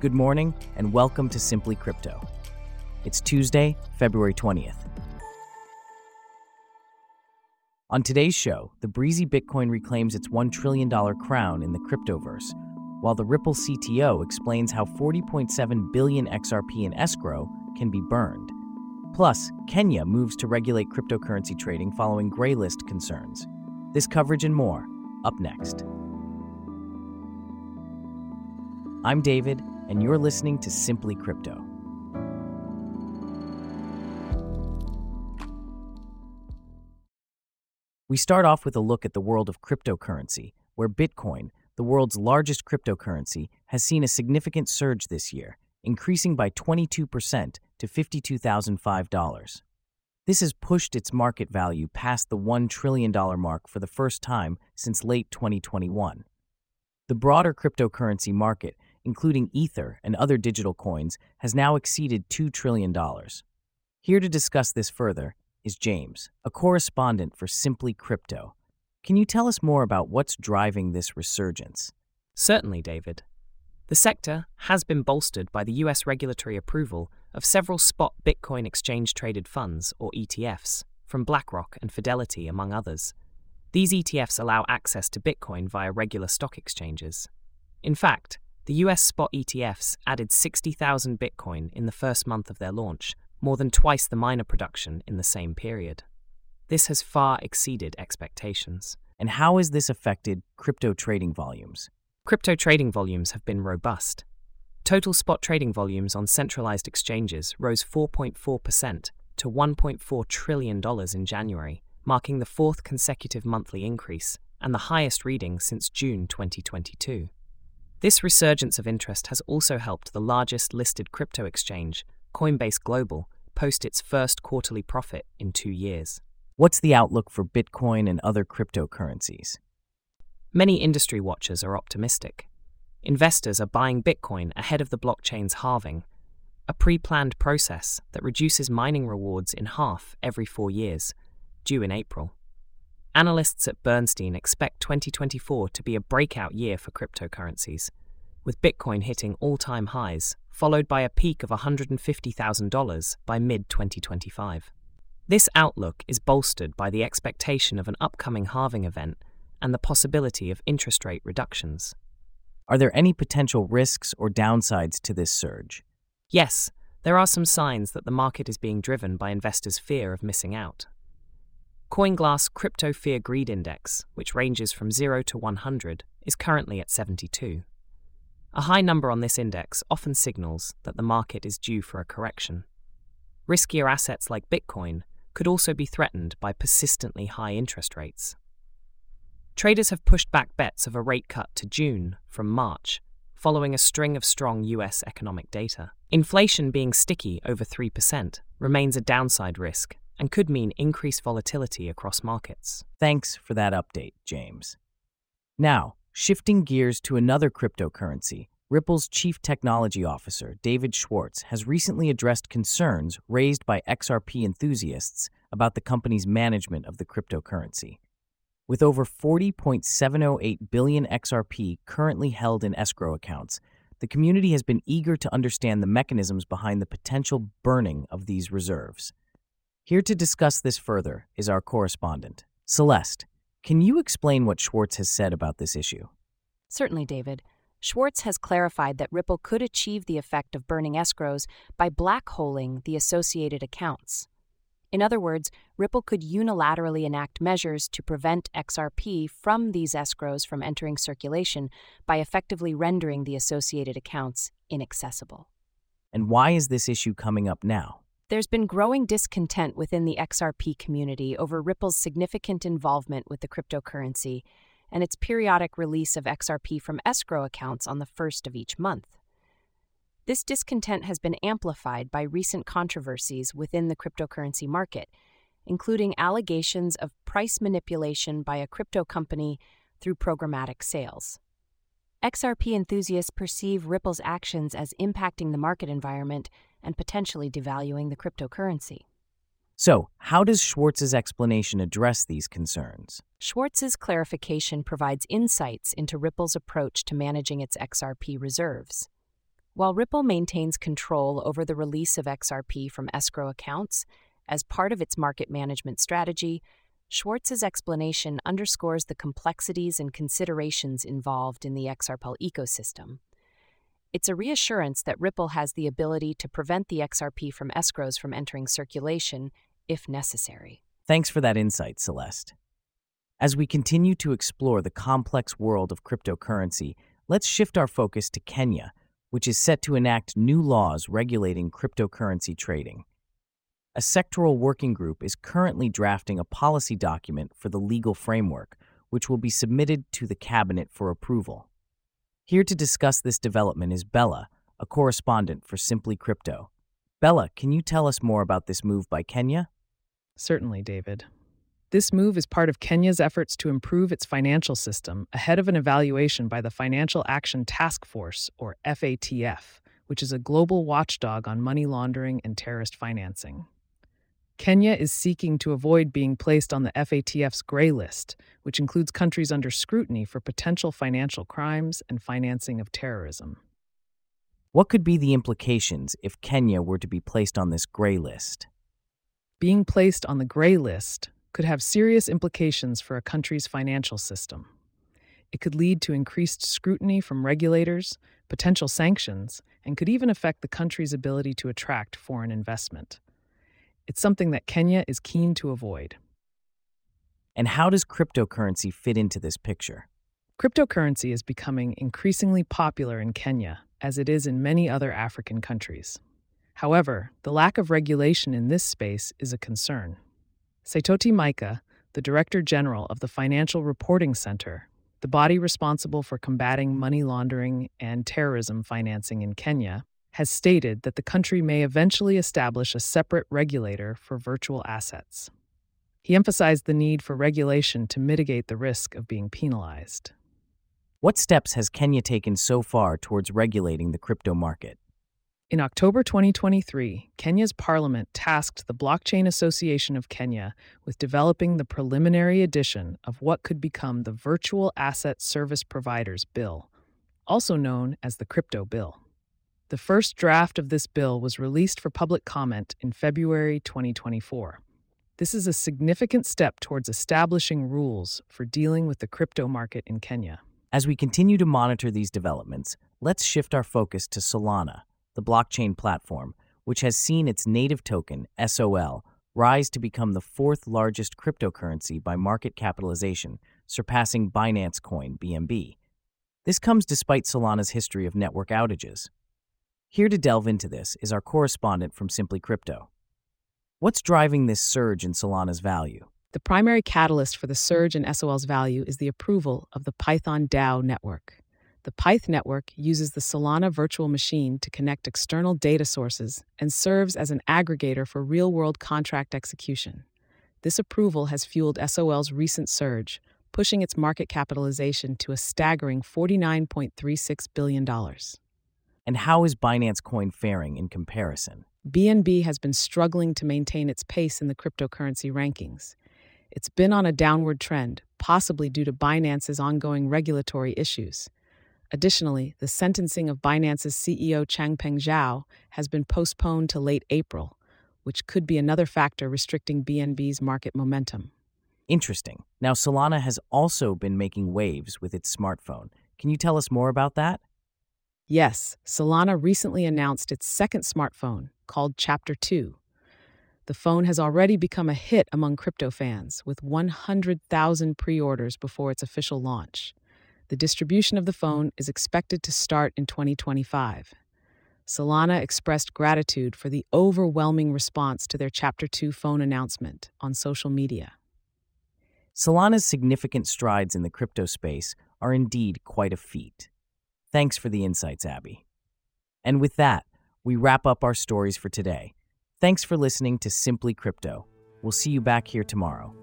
Good morning, and welcome to Simply Crypto. It's Tuesday, February 20th. On today's show, the breezy Bitcoin reclaims its $1 trillion crown in the cryptoverse, while the Ripple CTO explains how 40.7 billion XRP in escrow can be burned. Plus, Kenya moves to regulate cryptocurrency trading following graylist concerns. This coverage and more, up next. I'm David, and you're listening to Simply Crypto. We start off with a look at the world of cryptocurrency, where Bitcoin, the world's largest cryptocurrency, has seen a significant surge this year, increasing by 22% to $52,005. This has pushed its market value past the $1 trillion mark for the first time since late 2021. The broader cryptocurrency market including Ether and other digital coins, has now exceeded $2 trillion. Here to discuss this further is James, a correspondent for Simply Crypto. Can you tell us more about what's driving this resurgence? Certainly, David. The sector has been bolstered by the US regulatory approval of several spot Bitcoin exchange traded funds, or ETFs, from BlackRock and Fidelity, among others. These ETFs allow access to Bitcoin via regular stock exchanges. In fact, the US spot ETFs added 60,000 Bitcoin in the first month of their launch, more than twice the miner production in the same period. This has far exceeded expectations. And how has this affected crypto trading volumes? Crypto trading volumes have been robust. Total spot trading volumes on centralized exchanges rose 4.4% to $1.4 trillion in January, marking the fourth consecutive monthly increase and the highest reading since June 2022. This resurgence of interest has also helped the largest listed crypto exchange, Coinbase Global, post its first quarterly profit in two years. What's the outlook for Bitcoin and other cryptocurrencies? Many industry watchers are optimistic. Investors are buying Bitcoin ahead of the blockchain's halving, a pre planned process that reduces mining rewards in half every four years, due in April. Analysts at Bernstein expect 2024 to be a breakout year for cryptocurrencies, with Bitcoin hitting all time highs, followed by a peak of $150,000 by mid 2025. This outlook is bolstered by the expectation of an upcoming halving event and the possibility of interest rate reductions. Are there any potential risks or downsides to this surge? Yes, there are some signs that the market is being driven by investors' fear of missing out. CoinGlass Crypto Fear Greed Index, which ranges from 0 to 100, is currently at 72. A high number on this index often signals that the market is due for a correction. Riskier assets like Bitcoin could also be threatened by persistently high interest rates. Traders have pushed back bets of a rate cut to June from March, following a string of strong US economic data. Inflation being sticky over 3% remains a downside risk and could mean increased volatility across markets. Thanks for that update, James. Now, shifting gears to another cryptocurrency, Ripple's chief technology officer, David Schwartz, has recently addressed concerns raised by XRP enthusiasts about the company's management of the cryptocurrency. With over 40.708 billion XRP currently held in escrow accounts, the community has been eager to understand the mechanisms behind the potential burning of these reserves. Here to discuss this further is our correspondent. Celeste, can you explain what Schwartz has said about this issue? Certainly, David. Schwartz has clarified that Ripple could achieve the effect of burning escrows by blackholing the associated accounts. In other words, Ripple could unilaterally enact measures to prevent XRP from these escrows from entering circulation by effectively rendering the associated accounts inaccessible. And why is this issue coming up now? There's been growing discontent within the XRP community over Ripple's significant involvement with the cryptocurrency and its periodic release of XRP from escrow accounts on the first of each month. This discontent has been amplified by recent controversies within the cryptocurrency market, including allegations of price manipulation by a crypto company through programmatic sales. XRP enthusiasts perceive Ripple's actions as impacting the market environment and potentially devaluing the cryptocurrency. So, how does Schwartz's explanation address these concerns? Schwartz's clarification provides insights into Ripple's approach to managing its XRP reserves. While Ripple maintains control over the release of XRP from escrow accounts as part of its market management strategy, Schwartz's explanation underscores the complexities and considerations involved in the XRP ecosystem. It's a reassurance that Ripple has the ability to prevent the XRP from escrows from entering circulation if necessary. Thanks for that insight, Celeste. As we continue to explore the complex world of cryptocurrency, let's shift our focus to Kenya, which is set to enact new laws regulating cryptocurrency trading. A sectoral working group is currently drafting a policy document for the legal framework, which will be submitted to the cabinet for approval. Here to discuss this development is Bella, a correspondent for Simply Crypto. Bella, can you tell us more about this move by Kenya? Certainly, David. This move is part of Kenya's efforts to improve its financial system ahead of an evaluation by the Financial Action Task Force, or FATF, which is a global watchdog on money laundering and terrorist financing. Kenya is seeking to avoid being placed on the FATF's gray list, which includes countries under scrutiny for potential financial crimes and financing of terrorism. What could be the implications if Kenya were to be placed on this gray list? Being placed on the gray list could have serious implications for a country's financial system. It could lead to increased scrutiny from regulators, potential sanctions, and could even affect the country's ability to attract foreign investment. It's something that Kenya is keen to avoid. And how does cryptocurrency fit into this picture? Cryptocurrency is becoming increasingly popular in Kenya, as it is in many other African countries. However, the lack of regulation in this space is a concern. Saitoti Maika, the Director General of the Financial Reporting Center, the body responsible for combating money laundering and terrorism financing in Kenya, has stated that the country may eventually establish a separate regulator for virtual assets. He emphasized the need for regulation to mitigate the risk of being penalized. What steps has Kenya taken so far towards regulating the crypto market? In October 2023, Kenya's parliament tasked the Blockchain Association of Kenya with developing the preliminary edition of what could become the Virtual Asset Service Providers Bill, also known as the Crypto Bill. The first draft of this bill was released for public comment in February 2024. This is a significant step towards establishing rules for dealing with the crypto market in Kenya. As we continue to monitor these developments, let's shift our focus to Solana the blockchain platform, which has seen its native token, SOL, rise to become the fourth largest cryptocurrency by market capitalization, surpassing Binance Coin, BNB. This comes despite Solana's history of network outages. Here to delve into this is our correspondent from Simply Crypto. What's driving this surge in Solana's value? The primary catalyst for the surge in SOL's value is the approval of the Python DAO network. The Pyth network uses the Solana virtual machine to connect external data sources and serves as an aggregator for real world contract execution. This approval has fueled SOL's recent surge, pushing its market capitalization to a staggering $49.36 billion. And how is Binance Coin faring in comparison? BNB has been struggling to maintain its pace in the cryptocurrency rankings. It's been on a downward trend, possibly due to Binance's ongoing regulatory issues. Additionally, the sentencing of Binance's CEO Changpeng Zhao has been postponed to late April, which could be another factor restricting BNB's market momentum. Interesting. Now, Solana has also been making waves with its smartphone. Can you tell us more about that? Yes, Solana recently announced its second smartphone, called Chapter 2. The phone has already become a hit among crypto fans, with 100,000 pre orders before its official launch. The distribution of the phone is expected to start in 2025. Solana expressed gratitude for the overwhelming response to their Chapter 2 phone announcement on social media. Solana's significant strides in the crypto space are indeed quite a feat. Thanks for the insights, Abby. And with that, we wrap up our stories for today. Thanks for listening to Simply Crypto. We'll see you back here tomorrow.